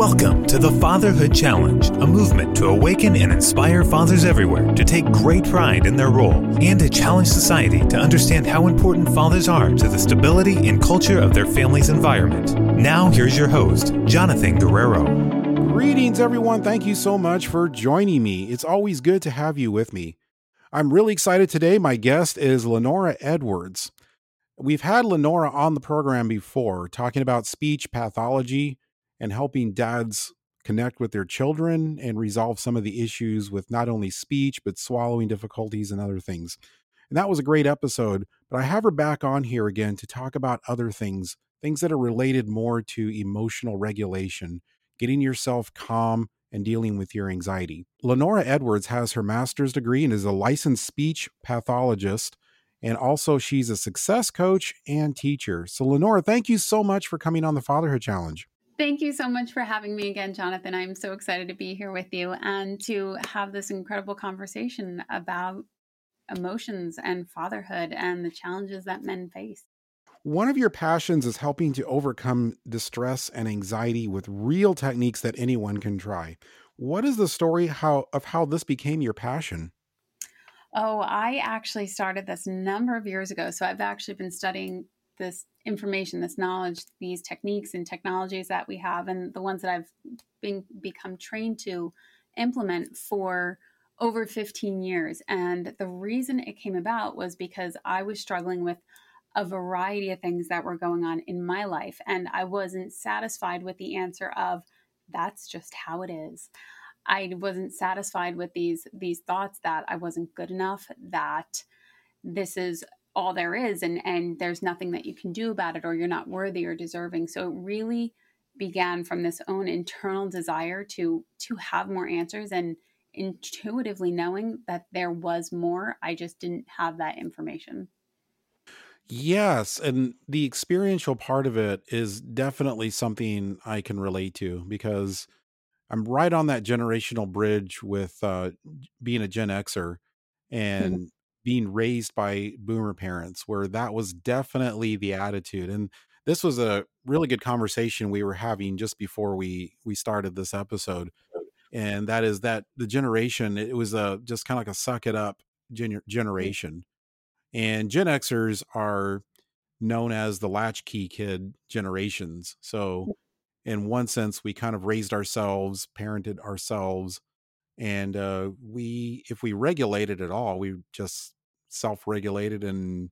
Welcome to the Fatherhood Challenge, a movement to awaken and inspire fathers everywhere to take great pride in their role and to challenge society to understand how important fathers are to the stability and culture of their family's environment. Now, here's your host, Jonathan Guerrero. Greetings, everyone. Thank you so much for joining me. It's always good to have you with me. I'm really excited today. My guest is Lenora Edwards. We've had Lenora on the program before talking about speech pathology and helping dads connect with their children and resolve some of the issues with not only speech, but swallowing difficulties and other things. And that was a great episode. But I have her back on here again to talk about other things, things that are related more to emotional regulation, getting yourself calm and dealing with your anxiety. Lenora Edwards has her master's degree and is a licensed speech pathologist. And also, she's a success coach and teacher. So, Lenora, thank you so much for coming on the Fatherhood Challenge. Thank you so much for having me again, Jonathan. I'm so excited to be here with you and to have this incredible conversation about emotions and fatherhood and the challenges that men face. One of your passions is helping to overcome distress and anxiety with real techniques that anyone can try. What is the story how of how this became your passion? Oh, I actually started this a number of years ago. So I've actually been studying this information, this knowledge, these techniques and technologies that we have, and the ones that I've been become trained to implement for over 15 years. And the reason it came about was because I was struggling with a variety of things that were going on in my life, and I wasn't satisfied with the answer of that's just how it is. I wasn't satisfied with these these thoughts that I wasn't good enough, that this is all there is and and there's nothing that you can do about it or you're not worthy or deserving. So it really began from this own internal desire to to have more answers and intuitively knowing that there was more. I just didn't have that information. Yes and the experiential part of it is definitely something i can relate to because i'm right on that generational bridge with uh, being a gen xer and being raised by boomer parents where that was definitely the attitude and this was a really good conversation we were having just before we we started this episode and that is that the generation it was a just kind of like a suck it up gen- generation and gen xers are known as the latchkey kid generations so in one sense we kind of raised ourselves parented ourselves and uh, we if we regulated at all we just self-regulated and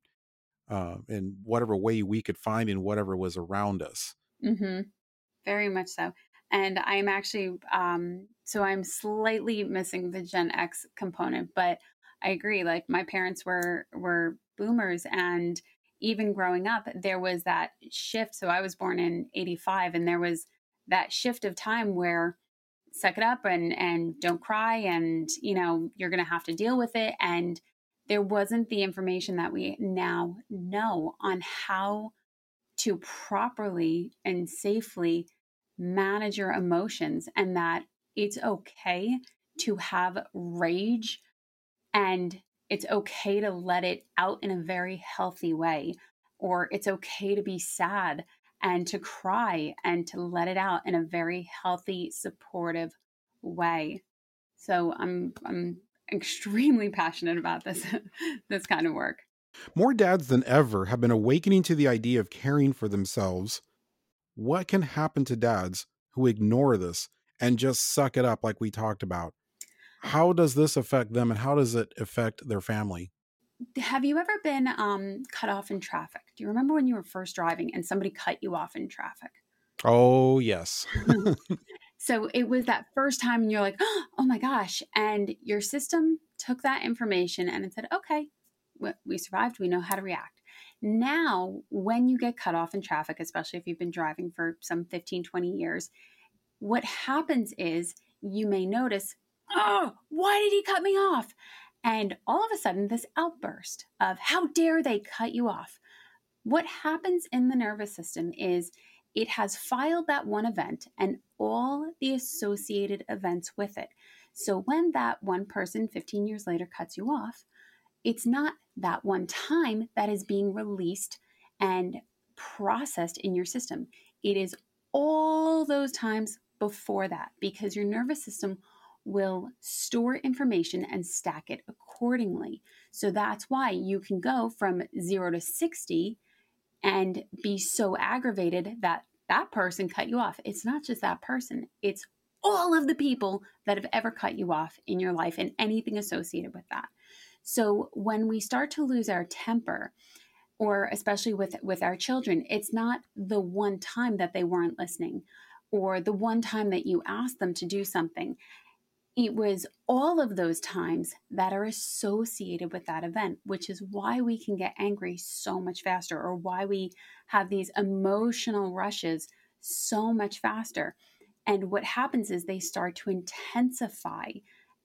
uh, in whatever way we could find in whatever was around us mm-hmm. very much so and i'm actually um, so i'm slightly missing the gen x component but i agree like my parents were were boomers and even growing up there was that shift so i was born in 85 and there was that shift of time where suck it up and and don't cry and you know you're going to have to deal with it. And there wasn't the information that we now know on how to properly and safely manage your emotions and that it's okay to have rage and it's okay to let it out in a very healthy way or it's okay to be sad and to cry and to let it out in a very healthy, supportive way. So I'm I'm extremely passionate about this this kind of work. More dads than ever have been awakening to the idea of caring for themselves. What can happen to dads who ignore this and just suck it up like we talked about? How does this affect them and how does it affect their family? Have you ever been um, cut off in traffic? Do you remember when you were first driving and somebody cut you off in traffic? Oh, yes. so it was that first time, and you're like, oh my gosh. And your system took that information and it said, okay, we survived. We know how to react. Now, when you get cut off in traffic, especially if you've been driving for some 15, 20 years, what happens is you may notice, oh, why did he cut me off? And all of a sudden, this outburst of how dare they cut you off. What happens in the nervous system is it has filed that one event and all the associated events with it. So when that one person 15 years later cuts you off, it's not that one time that is being released and processed in your system. It is all those times before that because your nervous system will store information and stack it accordingly. So that's why you can go from zero to 60 and be so aggravated that that person cut you off. It's not just that person, it's all of the people that have ever cut you off in your life and anything associated with that. So when we start to lose our temper, or especially with with our children, it's not the one time that they weren't listening or the one time that you asked them to do something. It was all of those times that are associated with that event, which is why we can get angry so much faster or why we have these emotional rushes so much faster. And what happens is they start to intensify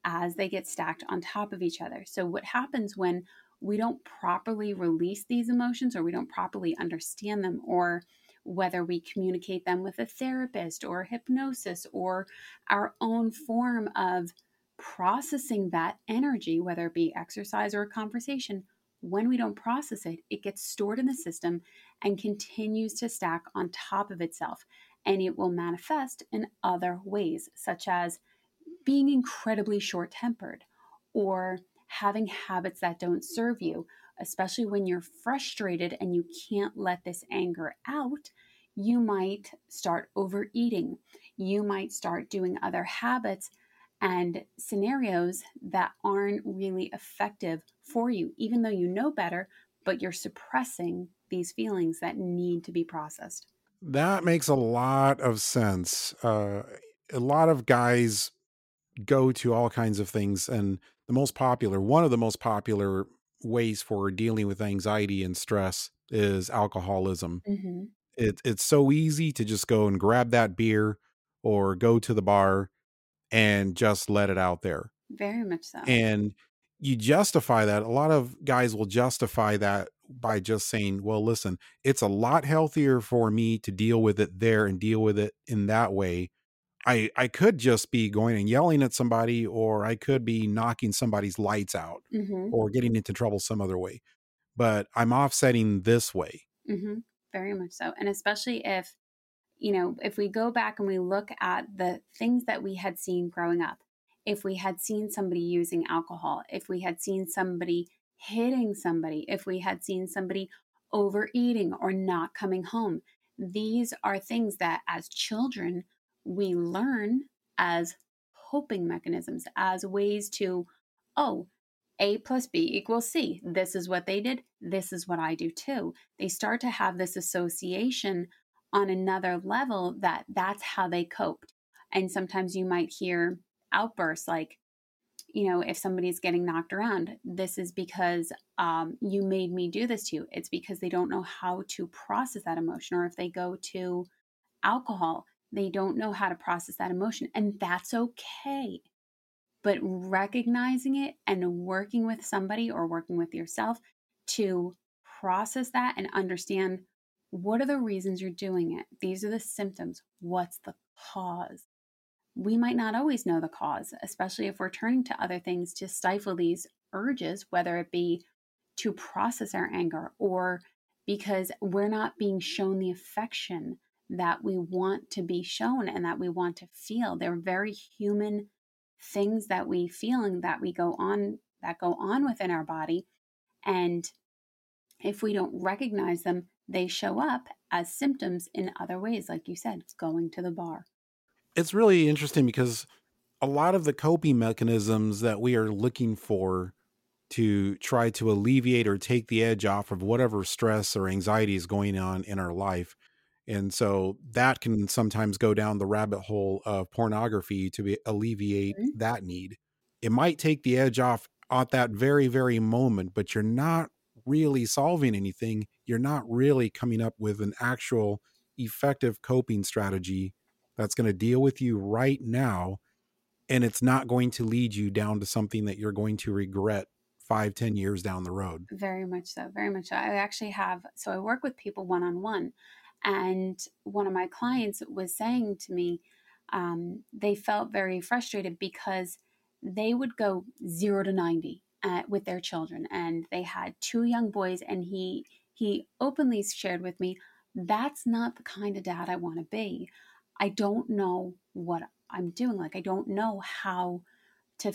as they get stacked on top of each other. So, what happens when we don't properly release these emotions or we don't properly understand them, or whether we communicate them with a therapist or hypnosis or our own form of processing that energy, whether it be exercise or a conversation, when we don't process it, it gets stored in the system and continues to stack on top of itself. And it will manifest in other ways, such as being incredibly short tempered or having habits that don't serve you, especially when you're frustrated and you can't let this anger out. You might start overeating. You might start doing other habits and scenarios that aren't really effective for you, even though you know better, but you're suppressing these feelings that need to be processed. That makes a lot of sense. Uh, a lot of guys go to all kinds of things and the most popular one of the most popular ways for dealing with anxiety and stress is alcoholism. Mm-hmm. it, it's so easy to just go and grab that beer or go to the bar and just let it out there. Very much so. And you justify that a lot of guys will justify that by just saying well listen it's a lot healthier for me to deal with it there and deal with it in that way I I could just be going and yelling at somebody, or I could be knocking somebody's lights out, mm-hmm. or getting into trouble some other way. But I'm offsetting this way. Mm-hmm. Very much so, and especially if you know if we go back and we look at the things that we had seen growing up, if we had seen somebody using alcohol, if we had seen somebody hitting somebody, if we had seen somebody overeating or not coming home, these are things that as children we learn as coping mechanisms, as ways to, oh, A plus B equals C. This is what they did. This is what I do too. They start to have this association on another level that that's how they coped. And sometimes you might hear outbursts like, you know, if somebody's getting knocked around, this is because um, you made me do this to you. It's because they don't know how to process that emotion. Or if they go to alcohol, they don't know how to process that emotion, and that's okay. But recognizing it and working with somebody or working with yourself to process that and understand what are the reasons you're doing it? These are the symptoms. What's the cause? We might not always know the cause, especially if we're turning to other things to stifle these urges, whether it be to process our anger or because we're not being shown the affection that we want to be shown and that we want to feel. They're very human things that we feel and that we go on that go on within our body. And if we don't recognize them, they show up as symptoms in other ways, like you said, going to the bar. It's really interesting because a lot of the coping mechanisms that we are looking for to try to alleviate or take the edge off of whatever stress or anxiety is going on in our life and so that can sometimes go down the rabbit hole of pornography to be, alleviate mm-hmm. that need. It might take the edge off at that very very moment but you're not really solving anything. You're not really coming up with an actual effective coping strategy that's going to deal with you right now and it's not going to lead you down to something that you're going to regret five ten years down the road. Very much so very much so. I actually have so i work with people one-on-one and one of my clients was saying to me, um, they felt very frustrated because they would go zero to 90 uh, with their children. And they had two young boys, and he, he openly shared with me, that's not the kind of dad I want to be. I don't know what I'm doing. Like I don't know how to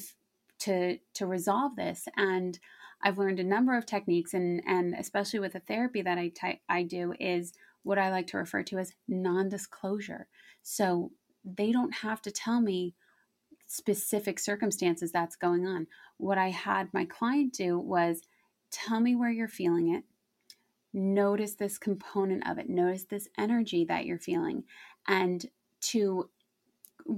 to to resolve this and I've learned a number of techniques and and especially with the therapy that I I do is what I like to refer to as non-disclosure. So they don't have to tell me specific circumstances that's going on. What I had my client do was tell me where you're feeling it. Notice this component of it. Notice this energy that you're feeling and to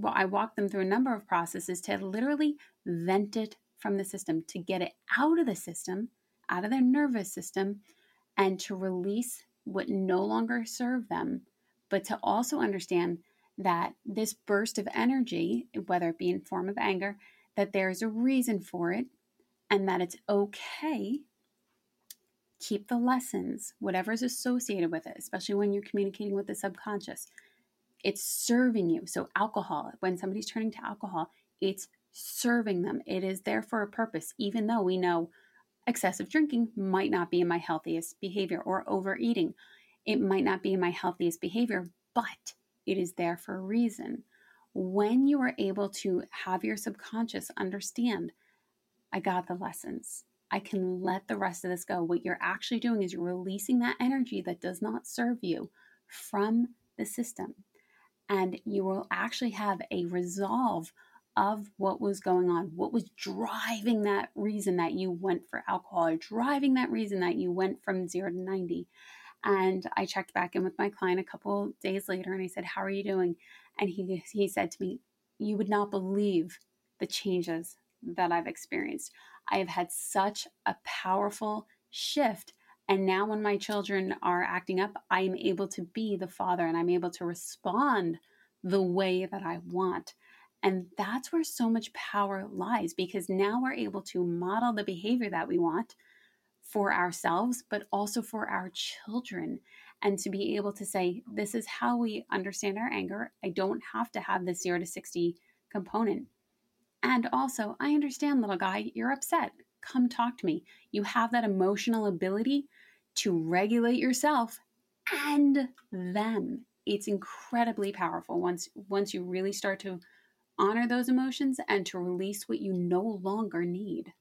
I walk them through a number of processes to literally vent it from the system, to get it out of the system, out of their nervous system, and to release what no longer serve them, but to also understand that this burst of energy, whether it be in form of anger, that there's a reason for it and that it's okay. Keep the lessons, whatever is associated with it, especially when you're communicating with the subconscious it's serving you. So, alcohol, when somebody's turning to alcohol, it's serving them. It is there for a purpose, even though we know excessive drinking might not be in my healthiest behavior or overeating. It might not be in my healthiest behavior, but it is there for a reason. When you are able to have your subconscious understand, I got the lessons. I can let the rest of this go. What you're actually doing is you're releasing that energy that does not serve you from the system and you will actually have a resolve of what was going on, what was driving that reason that you went for alcohol, driving that reason that you went from zero to 90. And I checked back in with my client a couple days later and I said, How are you doing? And he, he said to me, You would not believe the changes that I've experienced. I have had such a powerful shift and now, when my children are acting up, I am able to be the father and I'm able to respond the way that I want. And that's where so much power lies because now we're able to model the behavior that we want for ourselves, but also for our children. And to be able to say, this is how we understand our anger. I don't have to have this zero to 60 component. And also, I understand, little guy, you're upset. Come talk to me. You have that emotional ability to regulate yourself and them. It's incredibly powerful once once you really start to honor those emotions and to release what you no longer need.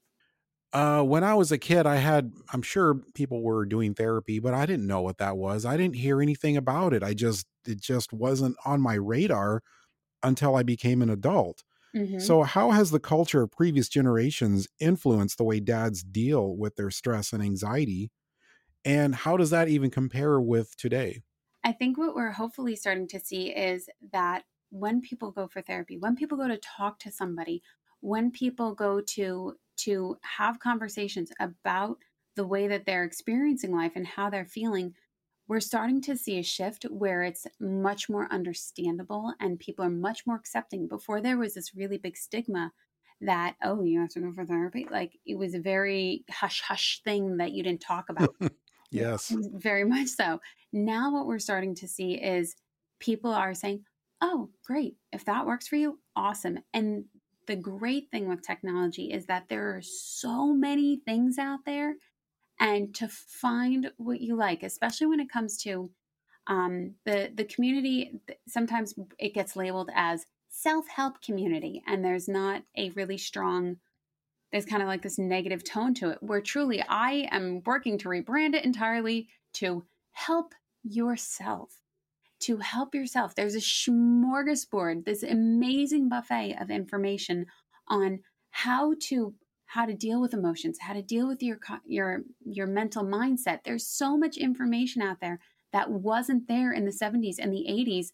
Uh, when I was a kid, I had, I'm sure people were doing therapy, but I didn't know what that was. I didn't hear anything about it. I just, it just wasn't on my radar until I became an adult. Mm-hmm. So, how has the culture of previous generations influenced the way dads deal with their stress and anxiety? And how does that even compare with today? I think what we're hopefully starting to see is that when people go for therapy, when people go to talk to somebody, when people go to to have conversations about the way that they're experiencing life and how they're feeling, we're starting to see a shift where it's much more understandable and people are much more accepting. Before there was this really big stigma that oh you have to go for therapy like it was a very hush hush thing that you didn't talk about Yes. Very much so. Now, what we're starting to see is people are saying, oh, great. If that works for you, awesome. And the great thing with technology is that there are so many things out there. And to find what you like, especially when it comes to um, the the community, sometimes it gets labeled as self help community, and there's not a really strong there's kind of like this negative tone to it where truly I am working to rebrand it entirely to help yourself. To help yourself. There's a smorgasbord, this amazing buffet of information on how to how to deal with emotions, how to deal with your your your mental mindset. There's so much information out there that wasn't there in the 70s and the 80s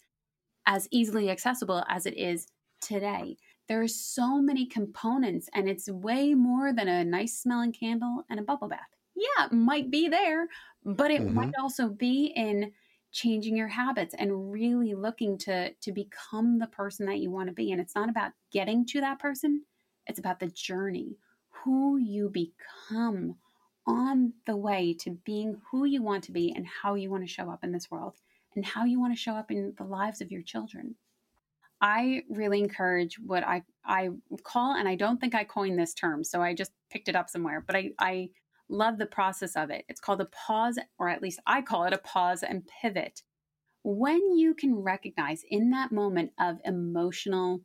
as easily accessible as it is today there's so many components and it's way more than a nice smelling candle and a bubble bath. Yeah, it might be there, but it mm-hmm. might also be in changing your habits and really looking to to become the person that you want to be and it's not about getting to that person, it's about the journey, who you become on the way to being who you want to be and how you want to show up in this world and how you want to show up in the lives of your children. I really encourage what I I call, and I don't think I coined this term, so I just picked it up somewhere, but I, I love the process of it. It's called a pause, or at least I call it a pause and pivot, when you can recognize in that moment of emotional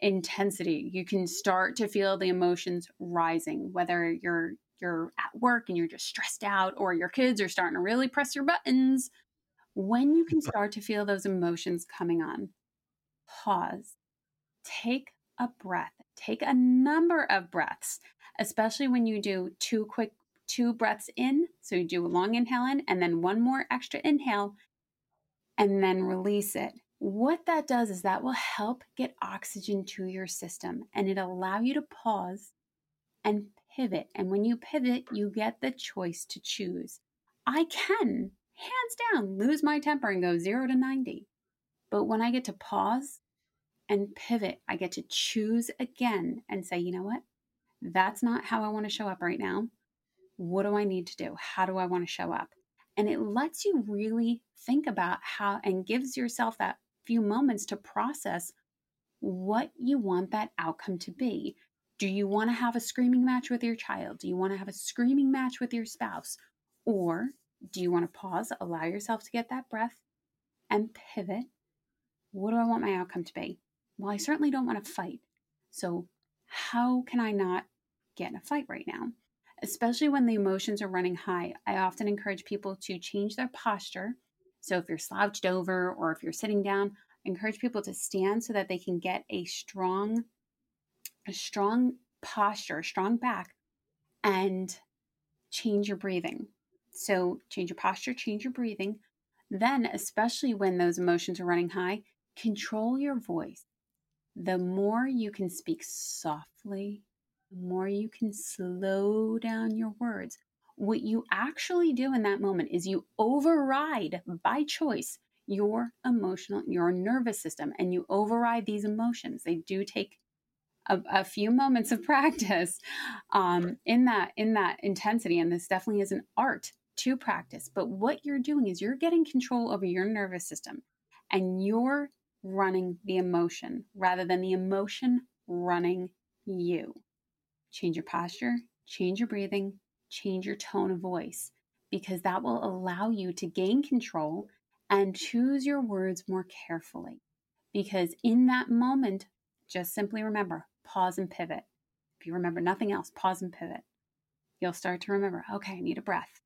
intensity, you can start to feel the emotions rising, whether you're you're at work and you're just stressed out or your kids are starting to really press your buttons. When you can start to feel those emotions coming on, pause. Take a breath. Take a number of breaths, especially when you do two quick two breaths in. So you do a long inhale in and then one more extra inhale and then release it. What that does is that will help get oxygen to your system and it allow you to pause and pivot. And when you pivot, you get the choice to choose. I can, hands down, lose my temper and go 0 to 90. But when I get to pause and pivot, I get to choose again and say, you know what? That's not how I want to show up right now. What do I need to do? How do I want to show up? And it lets you really think about how and gives yourself that few moments to process what you want that outcome to be. Do you want to have a screaming match with your child? Do you want to have a screaming match with your spouse? Or do you want to pause, allow yourself to get that breath and pivot? What do I want my outcome to be? Well, I certainly don't want to fight. So, how can I not get in a fight right now? Especially when the emotions are running high. I often encourage people to change their posture. So if you're slouched over or if you're sitting down, I encourage people to stand so that they can get a strong a strong posture, a strong back and change your breathing. So change your posture, change your breathing. Then, especially when those emotions are running high, control your voice. The more you can speak softly the more you can slow down your words. What you actually do in that moment is you override by choice your emotional, your nervous system, and you override these emotions. They do take a, a few moments of practice um, in that in that intensity, and this definitely is an art to practice. But what you're doing is you're getting control over your nervous system, and you're running the emotion rather than the emotion running you change your posture, change your breathing, change your tone of voice, because that will allow you to gain control and choose your words more carefully. Because in that moment, just simply remember pause and pivot. If you remember nothing else, pause and pivot. You'll start to remember okay, I need a breath.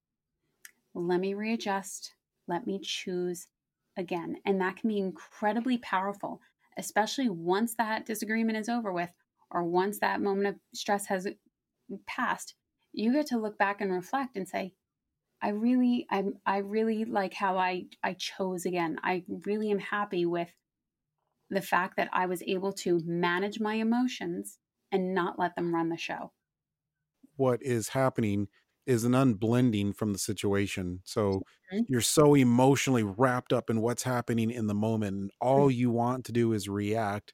Let me readjust. Let me choose again. And that can be incredibly powerful, especially once that disagreement is over with or once that moment of stress has passed, you get to look back and reflect and say, I really I I really like how I I chose again. I really am happy with the fact that I was able to manage my emotions and not let them run the show. What is happening is an unblending from the situation. So mm-hmm. you're so emotionally wrapped up in what's happening in the moment and all you want to do is react.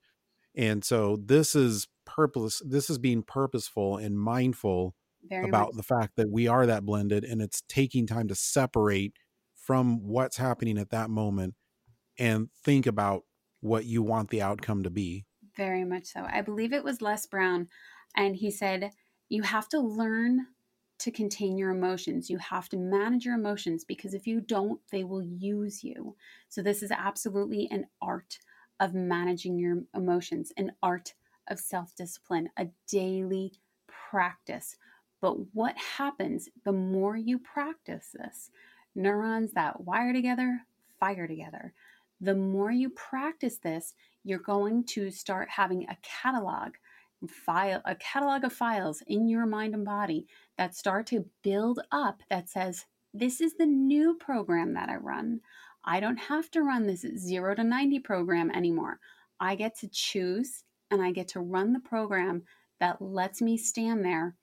And so this is purpose this is being purposeful and mindful Very about much. the fact that we are that blended and it's taking time to separate from what's happening at that moment and think about what you want the outcome to be very much so i believe it was les brown and he said you have to learn to contain your emotions. You have to manage your emotions because if you don't, they will use you. So, this is absolutely an art of managing your emotions, an art of self discipline, a daily practice. But what happens the more you practice this? Neurons that wire together fire together. The more you practice this, you're going to start having a catalog file a catalog of files in your mind and body that start to build up that says this is the new program that I run. I don't have to run this 0 to 90 program anymore. I get to choose and I get to run the program that lets me stand there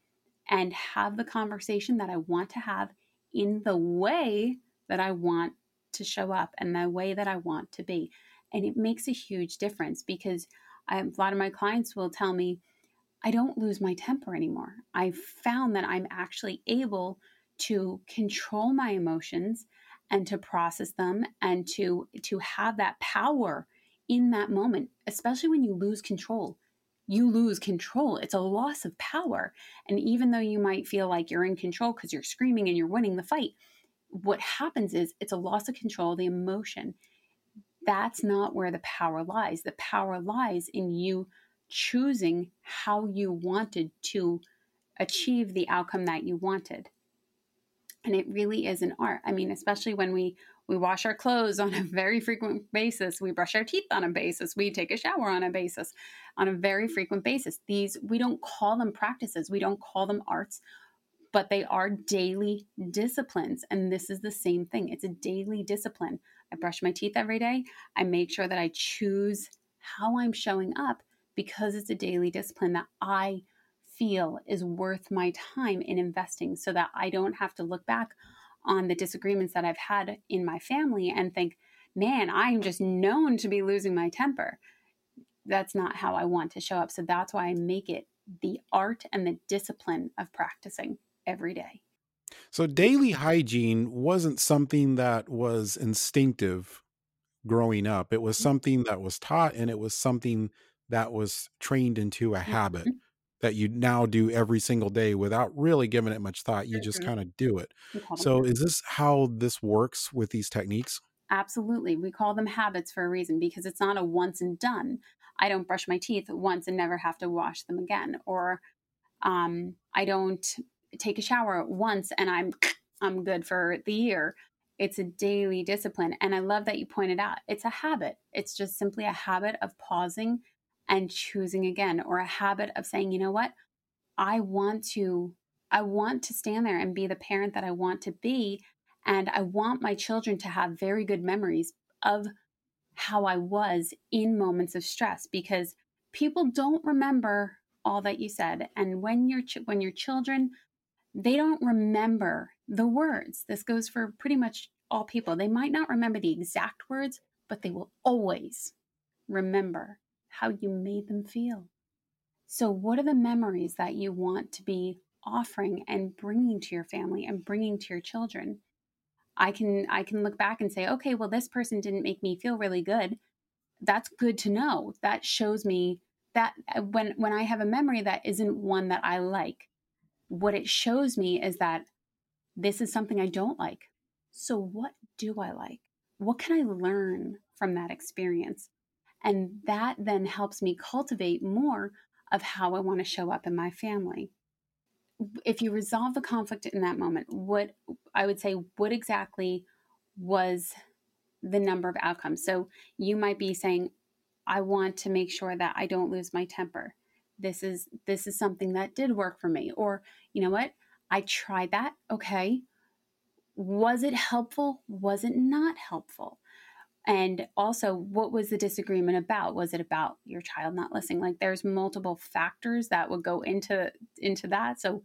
and have the conversation that I want to have in the way that I want to show up and the way that I want to be. And it makes a huge difference because I, a lot of my clients will tell me, I don't lose my temper anymore. I've found that I'm actually able to control my emotions and to process them and to to have that power in that moment, especially when you lose control. You lose control. It's a loss of power. And even though you might feel like you're in control because you're screaming and you're winning the fight, what happens is it's a loss of control, the emotion. That's not where the power lies. The power lies in you choosing how you wanted to achieve the outcome that you wanted. And it really is an art. I mean, especially when we we wash our clothes on a very frequent basis, we brush our teeth on a basis, we take a shower on a basis, on a very frequent basis. These we don't call them practices, we don't call them arts, but they are daily disciplines. And this is the same thing. It's a daily discipline. I brush my teeth every day. I make sure that I choose how I'm showing up because it's a daily discipline that I feel is worth my time in investing so that I don't have to look back on the disagreements that I've had in my family and think, man, I'm just known to be losing my temper. That's not how I want to show up. So that's why I make it the art and the discipline of practicing every day. So daily hygiene wasn't something that was instinctive growing up. It was mm-hmm. something that was taught and it was something that was trained into a habit mm-hmm. That you now do every single day without really giving it much thought. You mm-hmm. just kind of do it. So is this how this works with these techniques? Absolutely. We call them habits for a reason because it's not a once and done. I don't brush my teeth once and never have to wash them again. Or um, I don't take a shower once and I'm I'm good for the year. It's a daily discipline. And I love that you pointed out it's a habit. It's just simply a habit of pausing and choosing again, or a habit of saying, you know what? I want to, I want to stand there and be the parent that I want to be. And I want my children to have very good memories of how I was in moments of stress because people don't remember all that you said. And when your when your children they don't remember the words. This goes for pretty much all people. They might not remember the exact words, but they will always remember how you made them feel. So, what are the memories that you want to be offering and bringing to your family and bringing to your children? I can I can look back and say, okay, well this person didn't make me feel really good. That's good to know. That shows me that uh, when when I have a memory that isn't one that I like, what it shows me is that this is something I don't like. So, what do I like? What can I learn from that experience? And that then helps me cultivate more of how I want to show up in my family. If you resolve the conflict in that moment, what I would say, what exactly was the number of outcomes? So you might be saying, I want to make sure that I don't lose my temper. This is this is something that did work for me. Or you know what? I tried that. Okay. Was it helpful? Was it not helpful and also what was the disagreement about? Was it about your child not listening? Like there's multiple factors that would go into into that. So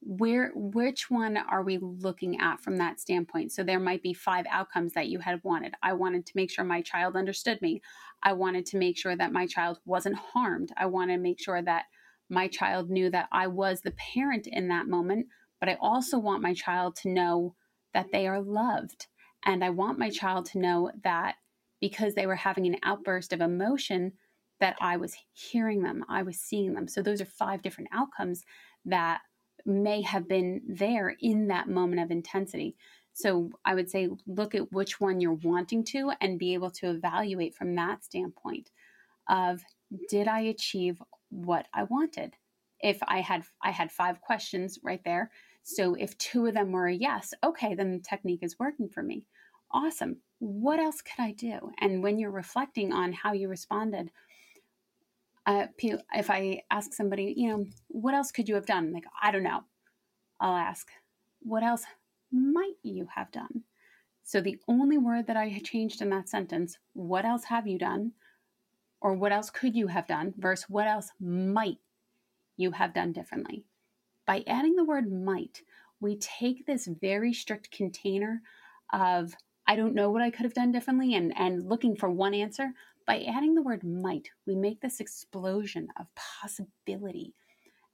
where which one are we looking at from that standpoint? So there might be five outcomes that you had wanted. I wanted to make sure my child understood me. I wanted to make sure that my child wasn't harmed. I wanted to make sure that my child knew that i was the parent in that moment. But i also want my child to know that they are loved and i want my child to know that because they were having an outburst of emotion that i was hearing them i was seeing them so those are five different outcomes that may have been there in that moment of intensity. So I would say look at which one you're wanting to and be able to evaluate from that standpoint of did I achieve what I wanted? If I had I had five questions right there. So if two of them were a yes, okay, then the technique is working for me. Awesome. What else could I do? And when you're reflecting on how you responded, uh, if I ask somebody, you know, what else could you have done? Like, I don't know. I'll ask, what else might you have done? So the only word that I changed in that sentence, what else have you done? Or what else could you have done versus what else might you have done differently? By adding the word might, we take this very strict container of I don't know what I could have done differently and, and looking for one answer, by adding the word might, we make this explosion of possibility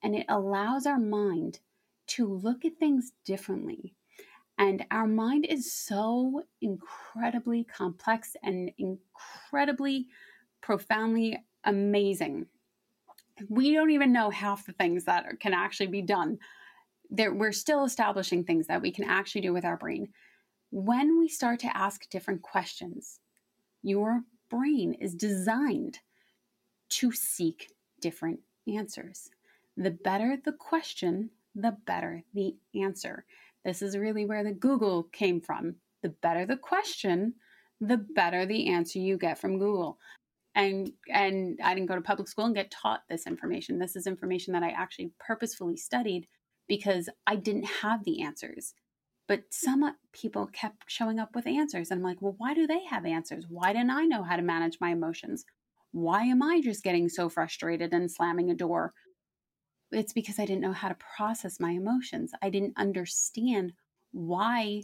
and it allows our mind to look at things differently. And our mind is so incredibly complex and incredibly profoundly amazing. We don't even know half the things that can actually be done. There, we're still establishing things that we can actually do with our brain. When we start to ask different questions, Your brain is designed to seek different answers. The better the question, the better the answer. This is really where the Google came from. The better the question, the better the answer you get from Google. And and I didn't go to public school and get taught this information. This is information that I actually purposefully studied because I didn't have the answers. But some people kept showing up with answers. And I'm like, well, why do they have answers? Why didn't I know how to manage my emotions? Why am I just getting so frustrated and slamming a door? It's because I didn't know how to process my emotions. I didn't understand why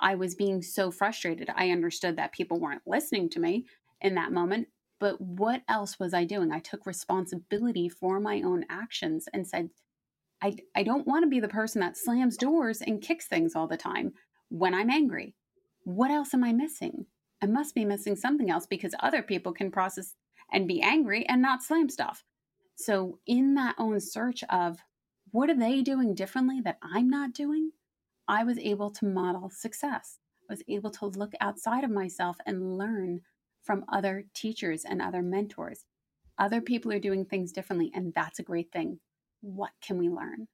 I was being so frustrated. I understood that people weren't listening to me in that moment, but what else was I doing? I took responsibility for my own actions and said, I, I don't want to be the person that slams doors and kicks things all the time when I'm angry. What else am I missing? I must be missing something else because other people can process and be angry and not slam stuff. So, in that own search of what are they doing differently that I'm not doing, I was able to model success. I was able to look outside of myself and learn from other teachers and other mentors. Other people are doing things differently, and that's a great thing. What can we learn?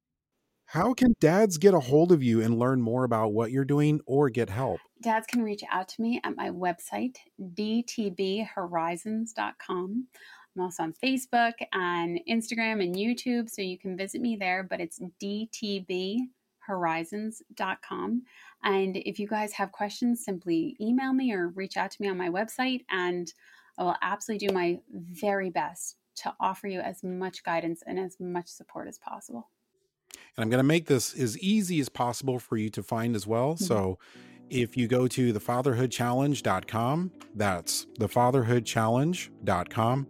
How can dads get a hold of you and learn more about what you're doing or get help? Dads can reach out to me at my website, dtbhorizons.com. I'm also on Facebook and Instagram and YouTube, so you can visit me there, but it's dtbhorizons.com. And if you guys have questions, simply email me or reach out to me on my website, and I will absolutely do my very best to offer you as much guidance and as much support as possible. And I'm going to make this as easy as possible for you to find as well. Mm-hmm. So if you go to thefatherhoodchallenge.com, that's thefatherhoodchallenge.com,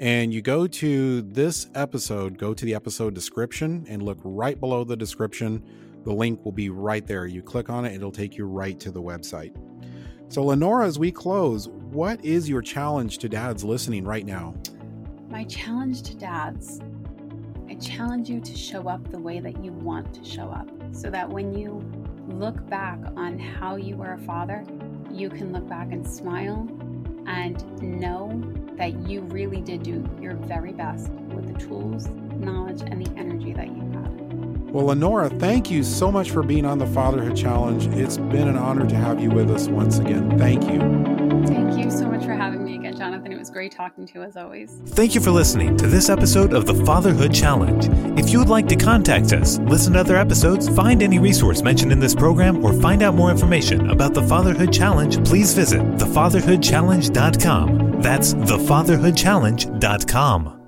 and you go to this episode, go to the episode description and look right below the description. The link will be right there. You click on it, it'll take you right to the website. So, Lenora, as we close, what is your challenge to dads listening right now? My challenge to dads I challenge you to show up the way that you want to show up so that when you look back on how you were a father, you can look back and smile and know that you really did do your very best with the tools, knowledge, and the energy that you. Well, Lenora, thank you so much for being on the Fatherhood Challenge. It's been an honor to have you with us once again. Thank you. Thank you so much for having me again, Jonathan. It was great talking to you as always. Thank you for listening to this episode of the Fatherhood Challenge. If you would like to contact us, listen to other episodes, find any resource mentioned in this program, or find out more information about the Fatherhood Challenge, please visit thefatherhoodchallenge.com. That's thefatherhoodchallenge.com.